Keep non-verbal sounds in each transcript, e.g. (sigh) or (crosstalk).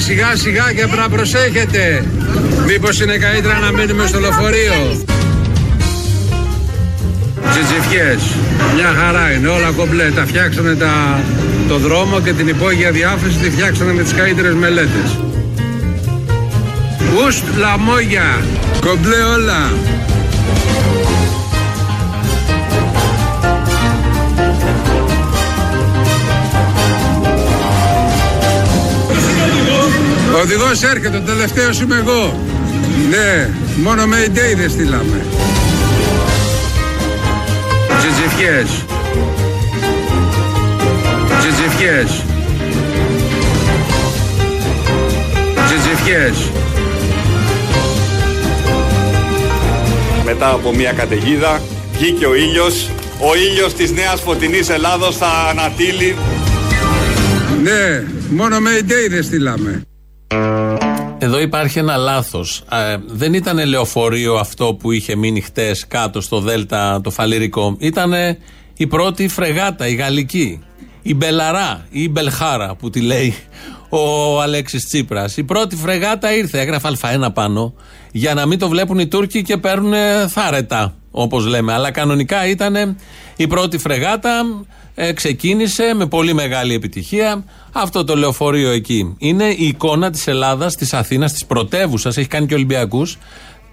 σιγά σιγά και να προσέχετε. Μήπως είναι καλύτερα να μείνουμε στο λεωφορείο. Τζιτζιφιές. Μια χαρά είναι, όλα κομπλέ. Τα φτιάξανε τα, το δρόμο και την υπόγεια διάφραση τη φτιάξανε με τις καλύτερες μελέτες. Ουστ λαμόγια. Κομπλέ όλα. Ο οδηγός έρχεται, ο τελευταίος είμαι εγώ. Ναι, μόνο με Mayday δεν στείλαμε. Τζιτζιφιές. Τζιτζιφιές. Τζιτζιφιές. Μετά από μια καταιγίδα βγήκε ο ήλιος. Ο ήλιος της νέας φωτεινής Ελλάδος θα ανατείλει. Ναι, μόνο με Mayday δεν στείλαμε. Εδώ υπάρχει ένα λάθος. δεν ήταν λεωφορείο αυτό που είχε μείνει χτες κάτω στο Δέλτα το φαλυρικό. Ήταν η πρώτη φρεγάτα, η γαλλική. Η Μπελαρά ή η Μπελχάρα που τη λέει ο Αλέξης Τσίπρας. Η πρώτη φρεγάτα ήρθε, έγραφε Α1 πάνω, για να μην το βλέπουν οι Τούρκοι και παίρνουν θάρρητα, όπως λέμε. Αλλά κανονικά ήταν η πρώτη φρεγάτα ε, ξεκίνησε με πολύ μεγάλη επιτυχία αυτό το λεωφορείο εκεί. Είναι η εικόνα της Ελλάδας, της Αθήνας, της πρωτεύουσας, έχει κάνει και Ολυμπιακούς,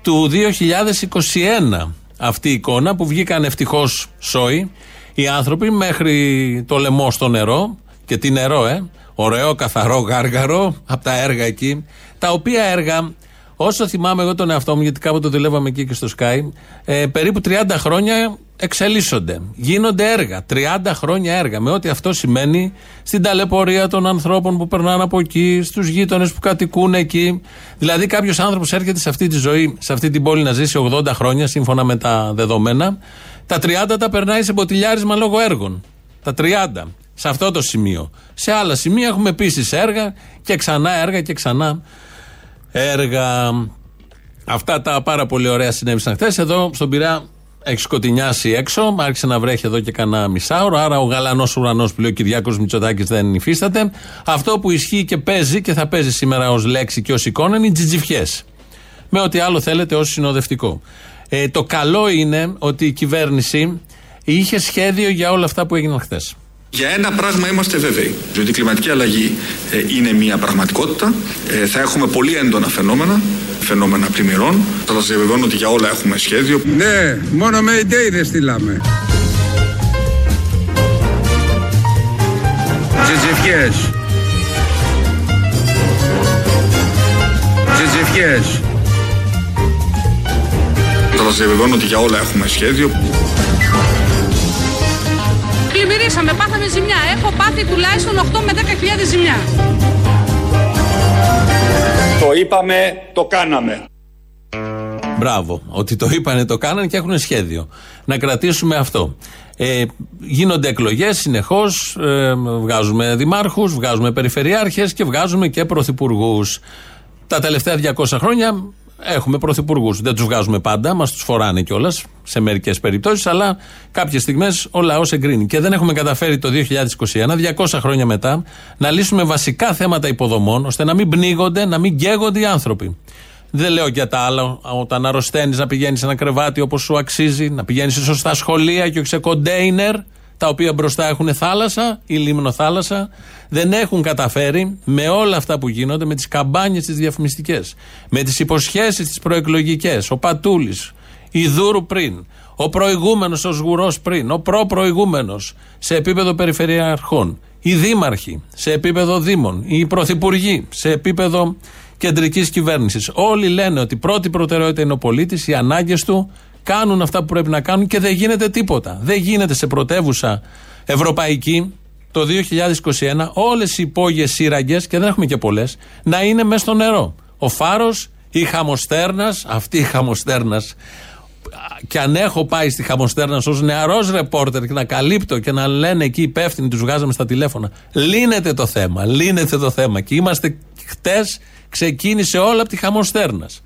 του 2021. Αυτή η εικόνα που βγήκαν ευτυχώς σόι οι άνθρωποι μέχρι το λαιμό στο νερό και τι νερό, ε, ωραίο, καθαρό, γάργαρο από τα έργα εκεί. Τα οποία έργα Όσο θυμάμαι εγώ τον εαυτό μου, γιατί κάποτε δουλεύαμε εκεί και στο Sky, ε, περίπου 30 χρόνια εξελίσσονται. Γίνονται έργα. 30 χρόνια έργα. Με ό,τι αυτό σημαίνει στην ταλαιπωρία των ανθρώπων που περνάνε από εκεί, στους γείτονες που κατοικούν εκεί. Δηλαδή, κάποιος άνθρωπος έρχεται σε αυτή τη ζωή, σε αυτή την πόλη να ζήσει 80 χρόνια, σύμφωνα με τα δεδομένα. Τα 30 τα περνάει σε μποτιλιάρισμα λόγω έργων. Τα 30. Σε αυτό το σημείο. Σε άλλα σημεία έχουμε επίσης έργα και ξανά έργα και ξανά έργα. Αυτά τα πάρα πολύ ωραία συνέβησαν χθες. Εδώ στον Πειρά έχει σκοτεινιάσει έξω. Άρχισε να βρέχει εδώ και κανένα μισάωρο. Άρα ο γαλανός ουρανός που λέει ο Κυριάκος Μητσοτάκης δεν υφίσταται. Αυτό που ισχύει και παίζει και θα παίζει σήμερα ως λέξη και ως εικόνα είναι οι τζιτζιφιές. Με ό,τι άλλο θέλετε ως συνοδευτικό. Ε, το καλό είναι ότι η κυβέρνηση είχε σχέδιο για όλα αυτά που έγιναν χθες. Για ένα πράγμα είμαστε βέβαιοι, ότι η κλιματική αλλαγή ε, είναι μια πραγματικότητα. Ε, θα έχουμε πολύ έντονα φαινόμενα, φαινόμενα πλημμυρών. Θα σας διαβεβαιώνω ότι για όλα έχουμε σχέδιο. Ναι, μόνο με Mayday δεν στείλαμε. Τζιτζιφιές. Τζιτζιφιές. Θα σας διαβεβαιώνω ότι για όλα έχουμε σχέδιο πλημμυρίσαμε, πάθαμε ζημιά. Έχω πάθει τουλάχιστον 8 με 10 χιλιάδες ζημιά. Το είπαμε, το κάναμε. Μπράβο. Ότι το είπανε, το κάνανε και έχουν σχέδιο. Να κρατήσουμε αυτό. Ε, γίνονται εκλογές συνεχώς. Ε, βγάζουμε δημάρχους, βγάζουμε περιφερειάρχες και βγάζουμε και πρωθυπουργούς. Τα τελευταία 200 χρόνια Έχουμε πρωθυπουργούς. Δεν τους βγάζουμε πάντα, μας τους φοράνε κιόλας σε μερικές περιπτώσεις, αλλά κάποιες στιγμές ο λαός εγκρίνει. Και δεν έχουμε καταφέρει το 2021, 200 χρόνια μετά, να λύσουμε βασικά θέματα υποδομών, ώστε να μην πνίγονται, να μην γκαίγονται οι άνθρωποι. Δεν λέω για τα άλλα. Όταν αρρωσταίνεις, να πηγαίνεις σε ένα κρεβάτι όπως σου αξίζει, να πηγαίνεις σε σωστά σχολεία και όχι σε κοντέινερ τα οποία μπροστά έχουν θάλασσα ή λίμνο θάλασσα, δεν έχουν καταφέρει με όλα αυτά που γίνονται, με τις καμπάνιες τις διαφημιστικές, με τις υποσχέσεις τις προεκλογικές, ο Πατούλης, η Δούρου πριν, ο προηγούμενος, ο Σγουρός πριν, ο προ-προηγούμενος σε επίπεδο περιφερειαρχών, οι δήμαρχοι σε επίπεδο δήμων, οι πρωθυπουργοί σε επίπεδο κεντρικής κυβέρνησης. Όλοι λένε ότι πρώτη προτεραιότητα είναι ο πολίτης, οι ανάγκες του, κάνουν αυτά που πρέπει να κάνουν και δεν γίνεται τίποτα. Δεν γίνεται σε πρωτεύουσα ευρωπαϊκή το 2021 όλες οι υπόγειες σύραγγες, και δεν έχουμε και πολλές, να είναι μέσα στο νερό. Ο φάρος, η χαμοστέρνας, αυτή η χαμοστέρνας. Και αν έχω πάει στη χαμοστέρνας ως νεαρός ρεπόρτερ και να καλύπτω και να λένε εκεί υπεύθυνοι, τους βγάζαμε στα τηλέφωνα. Λύνεται το θέμα, λύνεται το θέμα. Και είμαστε χτες, ξεκίνησε όλα από τη χαμοστέρνας.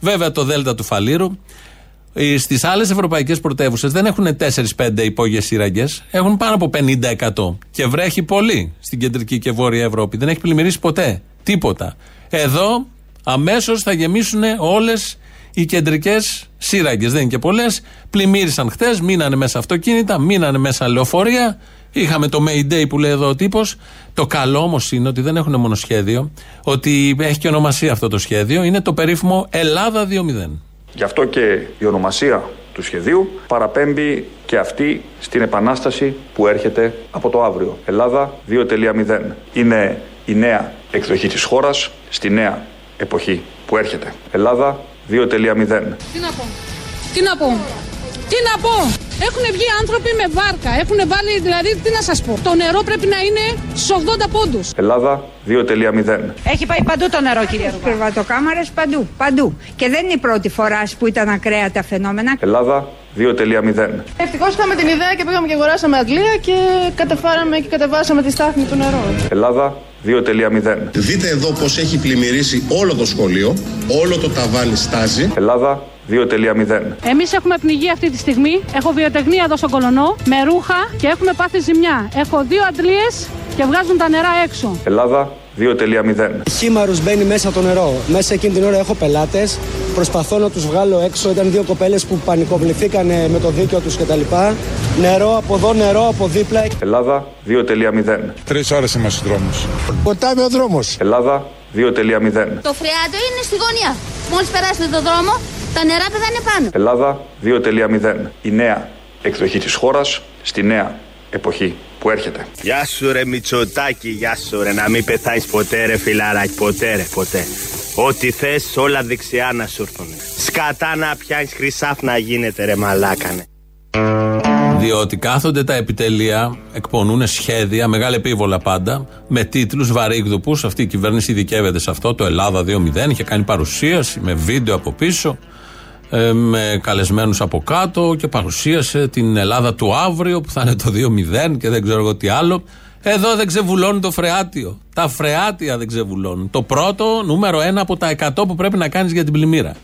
Βέβαια το Δέλτα του Φαλήρου Στις άλλες ευρωπαϊκές πρωτεύουσες δεν έχουν 4-5 υπόγειες σύραγγε, έχουν πάνω από 50%. Και βρέχει πολύ στην κεντρική και βόρεια Ευρώπη. Δεν έχει πλημμυρίσει ποτέ. Τίποτα. Εδώ αμέσως θα γεμίσουν όλες οι κεντρικές σύραγγε. Δεν είναι και πολλές. Πλημμύρισαν χτες, μείνανε μέσα αυτοκίνητα, μείνανε μέσα λεωφορεία. Είχαμε το Mayday που λέει εδώ ο τύπος. Το καλό όμως είναι ότι δεν έχουν μόνο σχέδιο, ότι έχει και ονομασία αυτό το σχέδιο. Είναι το περίφημο Ελλάδα 2.0. Γι' αυτό και η ονομασία του σχεδίου παραπέμπει και αυτή στην επανάσταση που έρχεται από το αύριο. Ελλάδα 2.0. Είναι η νέα εκδοχή της χώρας στη νέα εποχή που έρχεται. Ελλάδα 2.0. Τι να πω; Τι να πω; Τι να πω. Έχουν βγει άνθρωποι με βάρκα. Έχουν βάλει, δηλαδή, τι να σας πω. Το νερό πρέπει να είναι στου 80 πόντους. Ελλάδα 2.0. Έχει πάει παντού το νερό, κύριε Ρουβά. Κρεβατοκάμαρες παντού. Παντού. Και δεν είναι η πρώτη φορά που ήταν ακραία τα φαινόμενα. Ελλάδα 2.0. Ευτυχώς είχαμε την ιδέα και πήγαμε και αγοράσαμε αντλία και κατεφάραμε και κατεβάσαμε τη στάθμη του νερού. Ελλάδα 2.0. Δείτε εδώ πως έχει πλημμυρίσει όλο το σχολείο, όλο το ταβάνι στάζει. Ελλάδα 2.0. Εμείς έχουμε πνιγεί αυτή τη στιγμή. Έχω βιοτεχνία εδώ στον κολονό με ρούχα και έχουμε πάθει ζημιά. Έχω δύο αντλίες και βγάζουν τα νερά έξω. Ελλάδα 2.0. Χήμαρου μπαίνει μέσα το νερό. Μέσα εκείνη την ώρα έχω πελάτες. Προσπαθώ να τους βγάλω έξω. Ήταν δύο κοπέλες που πανικοβληθήκανε με το δίκαιο τους κτλ. Νερό από εδώ, νερό από δίπλα. Ελλάδα 2.0. Τρεις ώρες είμαι στους δρόμους. Ποτάμι ο δρόμος. Ελλάδα 2.0. Το φρεάτο είναι στη γωνία. Μόλις περάσετε το δρόμο, τα νερά πετάνε πάνω. Ελλάδα 2.0. Η νέα εκδοχή της χώρας στη νέα εποχή που έρχεται. Γεια σου ρε Μητσοτάκη, γεια σου ρε να μην πεθάνεις ποτέ ρε φιλαράκι, ποτέ ρε ποτέ. Ό,τι θες όλα δεξιά να σου έρθουν. Σκατά να πιάνεις χρυσάφ να γίνεται ρε μαλάκανε. Διότι κάθονται τα επιτελεία, εκπονούν σχέδια, μεγάλα επίβολα πάντα, με τίτλους βαρύγδουπους. Αυτή η κυβέρνηση ειδικεύεται σε αυτό. Το Ελλάδα 2.0 είχε κάνει παρουσίαση με βίντεο από πίσω, ε, με καλεσμένους από κάτω και παρουσίασε την Ελλάδα του αύριο που θα είναι το 2.0 και δεν ξέρω εγώ τι άλλο. Εδώ δεν ξεβουλώνει το φρεάτιο. Τα φρεάτια δεν ξεβουλώνουν. Το πρώτο, νούμερο ένα από τα 100 που πρέπει να κάνεις για την πλημμύρα.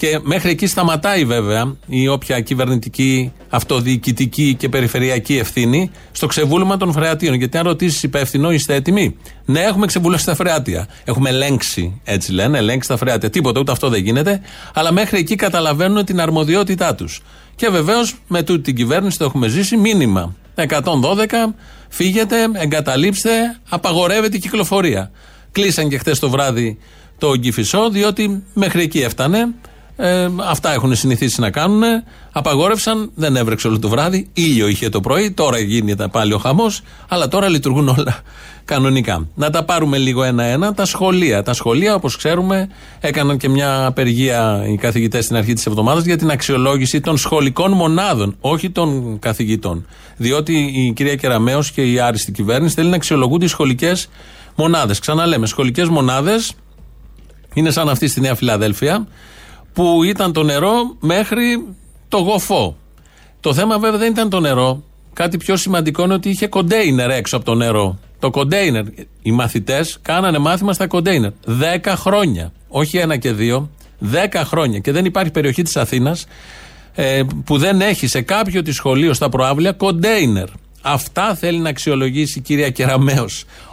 Και μέχρι εκεί σταματάει βέβαια η όποια κυβερνητική, αυτοδιοικητική και περιφερειακή ευθύνη στο ξεβούλωμα των φρεατίων. Γιατί αν ρωτήσεις υπεύθυνο, είστε έτοιμοι; Ναι, έχουμε ξεβουλώσει τα φρεάτια. Έχουμε ελέγξει, έτσι λένε, ελέγξει τα φρεάτια. Τίποτα, ούτε αυτό δεν γίνεται. Αλλά μέχρι εκεί καταλαβαίνουν την αρμοδιότητά τους. Και βεβαίως με τούτη την κυβέρνηση το έχουμε ζήσει μήνυμα. 112, φύγετε, εγκαταλείψτε, απαγορεύεται η κυκλοφορία. Κλείσαν και χτε το βράδυ το Γκυφισό, διότι μέχρι εκεί έφτανε. Ε, αυτά έχουν συνηθίσει να κάνουν. Απαγόρευσαν, δεν έβρεξε όλο το βράδυ. ήλιο είχε το πρωί, τώρα γίνεται πάλι ο χαμός, αλλά τώρα λειτουργούν όλα κανονικά. Να τα πάρουμε λίγο ένα-ένα. Τα σχολεία. Τα σχολεία, όπως ξέρουμε, έκαναν και μια απεργία οι καθηγητές στην αρχή της εβδομάδας για την αξιολόγηση των σχολικών μονάδων, όχι των καθηγητών. Διότι η κυρία Κεραμέο και η άριστη κυβέρνηση θέλει να αξιολογούν τι σχολικές μονάδες. Ξαναλέμε, σχολικές μονάδες είναι σαν αυτή στη Νέα Φιλαδέλφια που ήταν το νερό μέχρι το γοφό. Το θέμα βέβαια δεν ήταν το νερό. Κάτι πιο σημαντικό είναι ότι είχε κοντέινερ έξω από το νερό. Το κοντέινερ. Οι μαθητές κάνανε μάθημα στα κοντέινερ. Δέκα χρόνια. Όχι ένα και δύο. Δέκα χρόνια. Και δεν υπάρχει περιοχή της Αθήνας ε, που δεν έχει σε κάποιο της σχολείο στα προάβλια κοντέινερ. Αυτά θέλει να αξιολογήσει η κυρία Κεραμέο.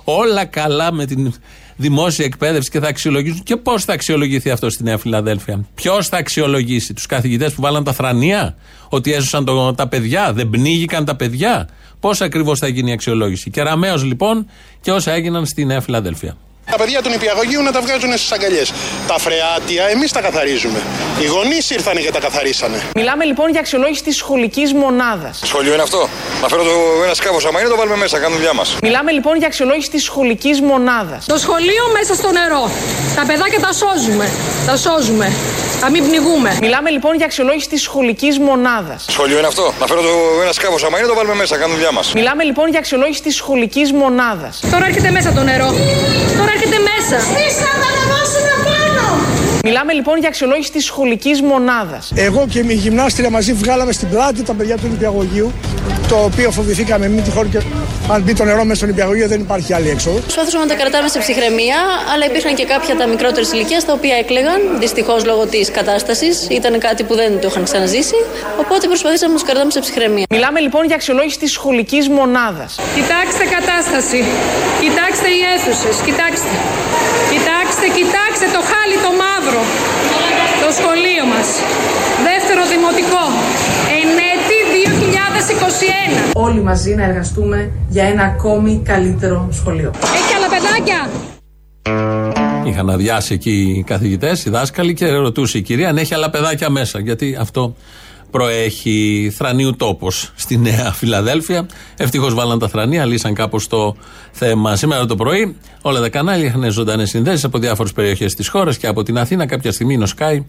Όλα καλά με την δημόσια εκπαίδευση και θα αξιολογήσουν. Και πώς θα αξιολογηθεί αυτό στη Νέα Φιλαδέλφια; Ποιος θα αξιολογήσει; Τους καθηγητές που βάλαν τα θρανία, ότι έσωσαν το, τα παιδιά, δεν πνίγηκαν τα παιδιά; Πώς ακριβώς θα γίνει η αξιολόγηση; Κεραμαίο λοιπόν και όσα έγιναν στη Νέα Φιλαδέλφια. Τα παιδιά του νηπιαγωγείου να τα βγάζουν στις αγκαλιές. Τα φρεάτια εμείς τα καθαρίζουμε. Οι γονείς ήρθαν και τα καθαρίσανε. Μιλάμε λοιπόν για αξιολόγηση της σχολικής μονάδας. Σχολείο είναι αυτό. Να φέρω το, ένα σκάφος άμα είναι, το βάλουμε μέσα, κάνουμε δουλειά μας. Μιλάμε λοιπόν για αξιολόγηση της σχολικής μονάδας. Το σχολείο μέσα στο νερό. Τα παιδάκια τα σώζουμε. Τα σώζουμε. Να μην πνιγούμε. Μιλάμε λοιπόν για αξιολόγηση της σχολικής μονάδας. Σχολείο είναι αυτό. Να φέρω το, ένα σκάφος άμα είναι, το βάλουμε μέσα, κάνουμε δουλειά μας. Μιλάμε λοιπόν για αξιολόγηση της σχολικής μονάδας. Τώρα έρχεται μέσα το νερό. Τώρα έρχεται μέσα. Εμείς θα τα ανεβάσουμε πάνω. Μιλάμε λοιπόν για αξιολόγηση της σχολικής μονάδας. Εγώ και η γυμνάστρια μαζί βγάλαμε στην πλάτη τα παιδιά του Ολυμπιαγωγείου, το οποίο φοβηθήκαμε μην τυχόν και αν μπει το νερό μέσα στο Ολυμπιαγωγείο δεν υπάρχει άλλη έξοδος. Προσπαθούσαμε να τα κρατάμε σε ψυχραιμία, αλλά υπήρχαν και κάποια τα μικρότερη ηλικία τα οποία έκλεγαν, δυστυχώς λόγω της κατάστασης. Ήταν κάτι που δεν το είχαν ξαναζήσει. Οπότε προσπαθήσαμε να τους κρατάμε σε ψυχραιμία. Μιλάμε λοιπόν για αξιολόγηση της σχολικής μονάδας. Κοιτάξτε κατάσταση. Κοιτάξτε οι αίθουσες. Κοιτάξτε. Κοιτάξτε, κοιτάξτε το χάλι το μαύρο. Το σχολείο μας. Δεύτερο δημοτικό. Ενέτη 2021. Όλοι μαζί να εργαστούμε για ένα ακόμη καλύτερο σχολείο. Έχει άλλα παιδάκια; Είχαν αδειάσει εκεί οι καθηγητές, οι δάσκαλοι και ρωτούσε η κυρία αν έχει άλλα παιδάκια μέσα. Γιατί αυτό προέχει θρανίου τόπος στη Νέα Φιλαδέλφια. Ευτυχώς βάλαν τα θρανία, λύσαν κάπως το θέμα. Σήμερα το πρωί όλα τα κανάλια είχαν ζωντανές συνδέσεις από διάφορες περιοχές της χώρας και από την Αθήνα. Κάποια στιγμή είναι ο Σκάι,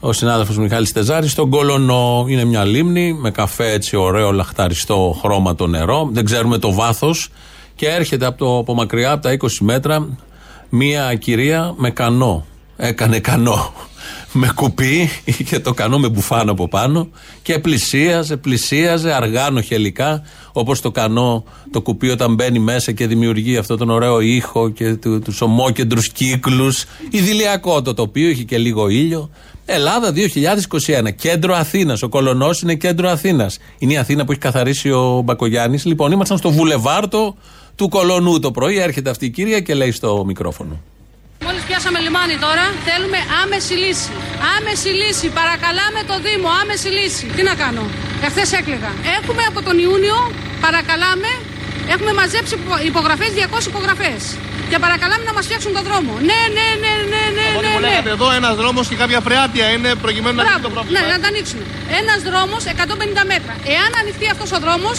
ο συνάδελφος Μιχάλης Τεζάρη, στον Κολονό. Είναι μια λίμνη με καφέ έτσι ωραίο, λαχταριστό χρώμα το νερό. Δεν ξέρουμε το βάθος. Και έρχεται από, το, από μακριά, από τα 20 μέτρα, μία κυρία με κανό. Έκανε κανό με κουπί, είχε το κανό με μπουφάνο από πάνω και πλησίαζε, πλησίαζε αργά νοχελικά όπως το κανό, το κουπί όταν μπαίνει μέσα και δημιουργεί αυτό τον ωραίο ήχο και του, τους ομόκεντρους κύκλους Ιδηλιακό το τοπίο, είχε και λίγο ήλιο Ελλάδα 2021, κέντρο Αθήνας. Ο Κολονός είναι κέντρο Αθήνας. Είναι η Αθήνα που έχει καθαρίσει ο Μπακογιάννης. Λοιπόν, ήμασταν στο βουλεβάρτο του Κολονού το πρωί. Έρχεται αυτή η κυρία και λέει στο μικρόφωνο. Μόλις πιάσαμε λιμάνι τώρα, θέλουμε άμεση λύση. Άμεση λύση. Παρακαλάμε το Δήμο, άμεση λύση. Τι να κάνω; Εχθές έκλαιγα. Έχουμε από τον Ιούνιο, παρακαλάμε, έχουμε μαζέψει υπογραφές, 200 υπογραφές. Και παρακαλάμε να μας φτιάξουν τον δρόμο. Ναι, ναι, ναι, ναι, ναι. Από ό,τι ναι, μου ναι. λέγατε εδώ, ένας δρόμος και κάποια φρεάτια είναι προκειμένου να λύσει το πρόβλημα. Ναι, ε. να τα ανοίξουμε. Ένας δρόμος 150 μέτρα. Εάν ανοιχτεί αυτός ο δρόμος,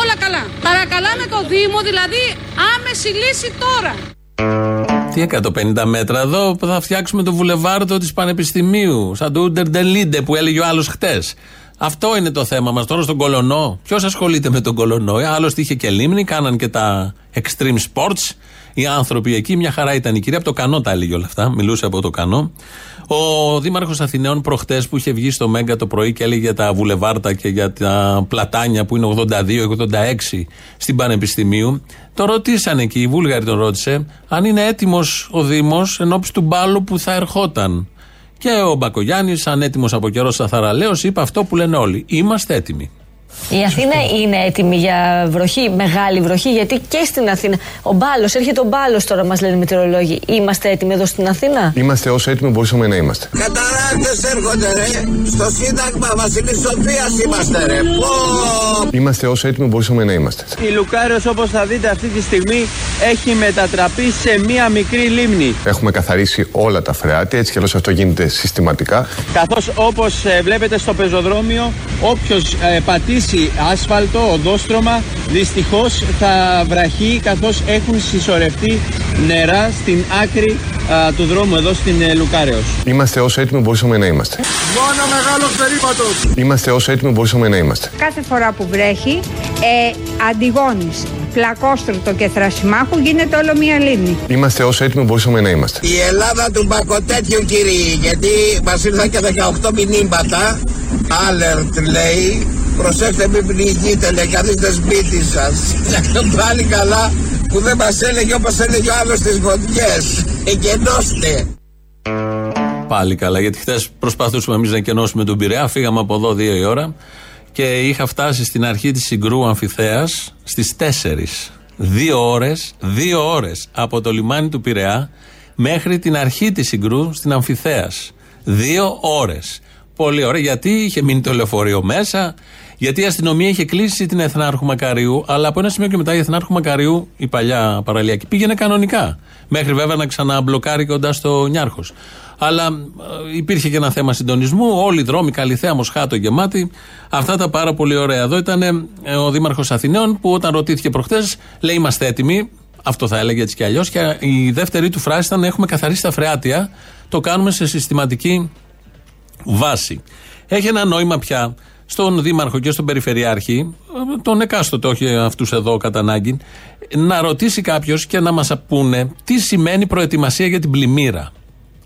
όλα καλά. Παρακαλάμε το Δήμο, δηλαδή άμεση λύση τώρα. Τι 150 μέτρα εδώ που θα φτιάξουμε το βουλεβάρδο της Πανεπιστημίου. Σαν το Ούντερντελίντε που έλεγε ο άλλος χτες. Αυτό είναι το θέμα μας τώρα στον Κολονό. Ποιος ασχολείται με τον Κολονό; Ε, άλλωστε είχε και λίμνη, κάναν και τα extreme sports. Οι άνθρωποι εκεί, μια χαρά ήταν η κυρία. Από το κανό τα έλεγε όλα αυτά. Μιλούσε από το κανό. Ο Δήμαρχος Αθηναίων προχτές που είχε βγει στο Μέγκα το πρωί και έλεγε για τα βουλεβάρτα και για τα πλατάνια που είναι 82-86 στην Πανεπιστημίου. Το ρωτήσανε εκεί, η Βούλγαρη τον ρώτησε, αν είναι έτοιμος ο Δήμος εν του μπάλου που θα ερχόταν. Και ο Μπακογιάννης, σαν έτοιμος από καιρό σαν θαραλέο, είπε αυτό που λένε όλοι. Είμαστε έτοιμοι. Η Αθήνα είναι έτοιμη για βροχή, μεγάλη βροχή, γιατί και στην Αθήνα. Ο μπάλος, έρχεται ο μπάλος τώρα, μας λένε οι μετεωρολόγοι. Είμαστε έτοιμοι εδώ στην Αθήνα; Είμαστε όσο έτοιμοι μπορούσαμε να είμαστε. Καταράκτε έρχονται ρε. Στο Σύνταγμα Βασιλής Σοφίας είμαστε ρε. Πω. Είμαστε όσο έτοιμοι μπορούσαμε να είμαστε. Η Λουκάριος όπως θα δείτε αυτή τη στιγμή έχει μετατραπεί σε μία μικρή λίμνη. Έχουμε καθαρίσει όλα τα φρεάτια, έτσι κι αλλιώς αυτό γίνεται συστηματικά. Καθώς όπως ε, βλέπετε στο πεζοδρόμιο όποιος ε, πατήσει άσφαλτο, οδόστρωμα δυστυχώς θα βραχεί καθώς έχουν συσσωρευτεί νερά στην άκρη α, του δρόμου εδώ στην ε, Λουκάρεως. Είμαστε όσο έτοιμοι μπορούσαμε να είμαστε. Μόνο μεγάλος περίπατος. Είμαστε όσο έτοιμοι μπορούσαμε να είμαστε. Κάθε φορά που βρέχει, ε, Αντιγόνης, Πλακόστρωτο και Θρασιμάχου γίνεται όλο μία λίμνη. Είμαστε όσο έτοιμοι μπορούσαμε να είμαστε. Η Ελλάδα του μπακοτέτιου κύριοι. Γιατί μας ήρθαν και 18 μηνύματα. Alert λέει. Προσέξτε μην πνιγείτε λέει. Καθίστε σπίτι σας. Πάλι καλά που δεν μας έλεγε όπως έλεγε ο άλλος στις γωνιέ. Εκενώστε. Πάλι καλά, γιατί χθες προσπαθούσαμε εμείς να κενώσουμε τον Πειραιά. Φύγαμε από εδώ δύο η ώρα και είχα φτάσει στην αρχή της συγκρού Αμφιθέας στις 4. Δύο ώρες, δύο ώρες από το λιμάνι του Πειραιά μέχρι την αρχή της συγκρού στην Αμφιθέας. Δύο ώρες. Πολύ ωραία, γιατί είχε μείνει το λεωφορείο μέσα, γιατί η αστυνομία είχε κλείσει την Εθνάρχου Μακαριού, αλλά από ένα σημείο και μετά η Εθνάρχου Μακαριού, η παλιά παραλιακή, πήγαινε κανονικά. Μέχρι βέβαια να ξαναμπλοκάρει κοντά στο Νιάρχος. Αλλά ε, υπήρχε και ένα θέμα συντονισμού. Όλοι οι δρόμοι, Καλυθέα, Μοσχάτο, γεμάτοι. Αυτά τα πάρα πολύ ωραία. Εδώ ήταν ε, ο Δήμαρχος Αθηναίων που όταν ρωτήθηκε προχθέ, λέει: Είμαστε έτοιμοι. Αυτό θα έλεγε έτσι κι αλλιώς. Και η δεύτερη του φράση ήταν: Έχουμε καθαρίσει τα φρεάτια. Το κάνουμε σε συστηματική βάση. Έχει ένα νόημα πια στον Δήμαρχο και στον Περιφερειάρχη, τον εκάστοτε, όχι αυτούς εδώ κατά ανάγκη, να ρωτήσει κάποιος και να μας πούνε τι σημαίνει προετοιμασία για την πλημμύρα.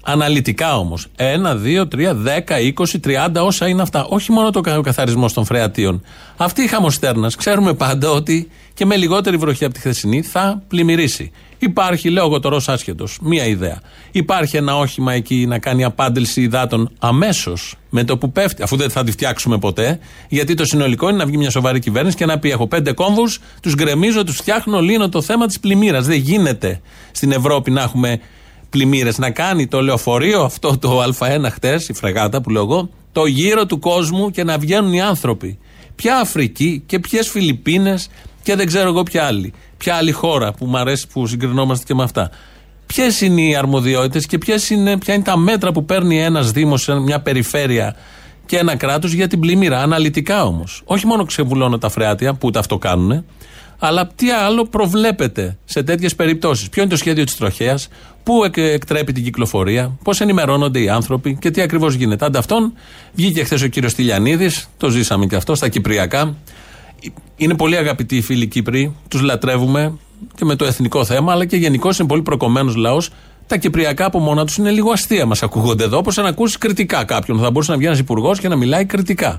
Αναλυτικά όμως. Ένα, δύο, τρία, δέκα, είκοσι, τριάντα, όσα είναι αυτά. Όχι μόνο το καθαρισμός των φρεατίων. Αυτή η χαμοστέρνα, ξέρουμε πάντα ότι και με λιγότερη βροχή από τη χθεσινή θα πλημμυρίσει. Υπάρχει, λέω εγώ τώρα άσχετος, μία ιδέα. Υπάρχει ένα όχημα εκεί να κάνει απάντηση υδάτων αμέσως με το που πέφτει, αφού δεν θα τη φτιάξουμε ποτέ. Γιατί το συνολικό είναι να βγει μια σοβαρή κυβέρνηση και να πει: Έχω πέντε κόμβους, τους γκρεμίζω, τους φτιάχνω, λύνω το θέμα της πλημμύρας. Δεν γίνεται στην Ευρώπη να έχουμε πλημμύρες. Να κάνει το λεωφορείο αυτό το Α1 χτες, η φρεγάτα που λέω εγώ, το γύρο του κόσμου και να βγαίνουν οι άνθρωποι. Ποια Αφρική και ποιες Φιλιππίνες και δεν ξέρω εγώ ποια άλλη. Ποια άλλη χώρα που μου αρέσει που συγκρινόμαστε και με αυτά. Ποιες είναι οι αρμοδιότητες και ποιες είναι, ποια είναι τα μέτρα που παίρνει ένας Δήμος σε μια περιφέρεια και ένα κράτος για την πλημμύρα; Αναλυτικά όμως. Όχι μόνο ξεβουλώνω τα φρεάτια που τα αυτό κάνουν, αλλά τι άλλο προβλέπεται σε τέτοιες περιπτώσεις; Ποιο είναι το σχέδιο της τροχέας, πού εκτρέπει την κυκλοφορία, πώς ενημερώνονται οι άνθρωποι; Και τι ακριβώς γίνεται; Ανταυτόν βγήκε χθες ο κύριος Τηλιανίδης, το ζήσαμε και αυτό στα Κυπριακά. Είναι πολύ αγαπητοί οι φίλοι Κύπροι, τους λατρεύουμε και με το εθνικό θέμα, αλλά και γενικώ είναι πολύ προκομμένος λαός. Τα Κυπριακά από μόνα τους είναι λίγο αστεία, μας ακούγονται εδώ, όπως αν ακούσεις κριτικά κάποιον. Θα μπορούσε να βγει ένας υπουργός και να μιλάει κριτικά.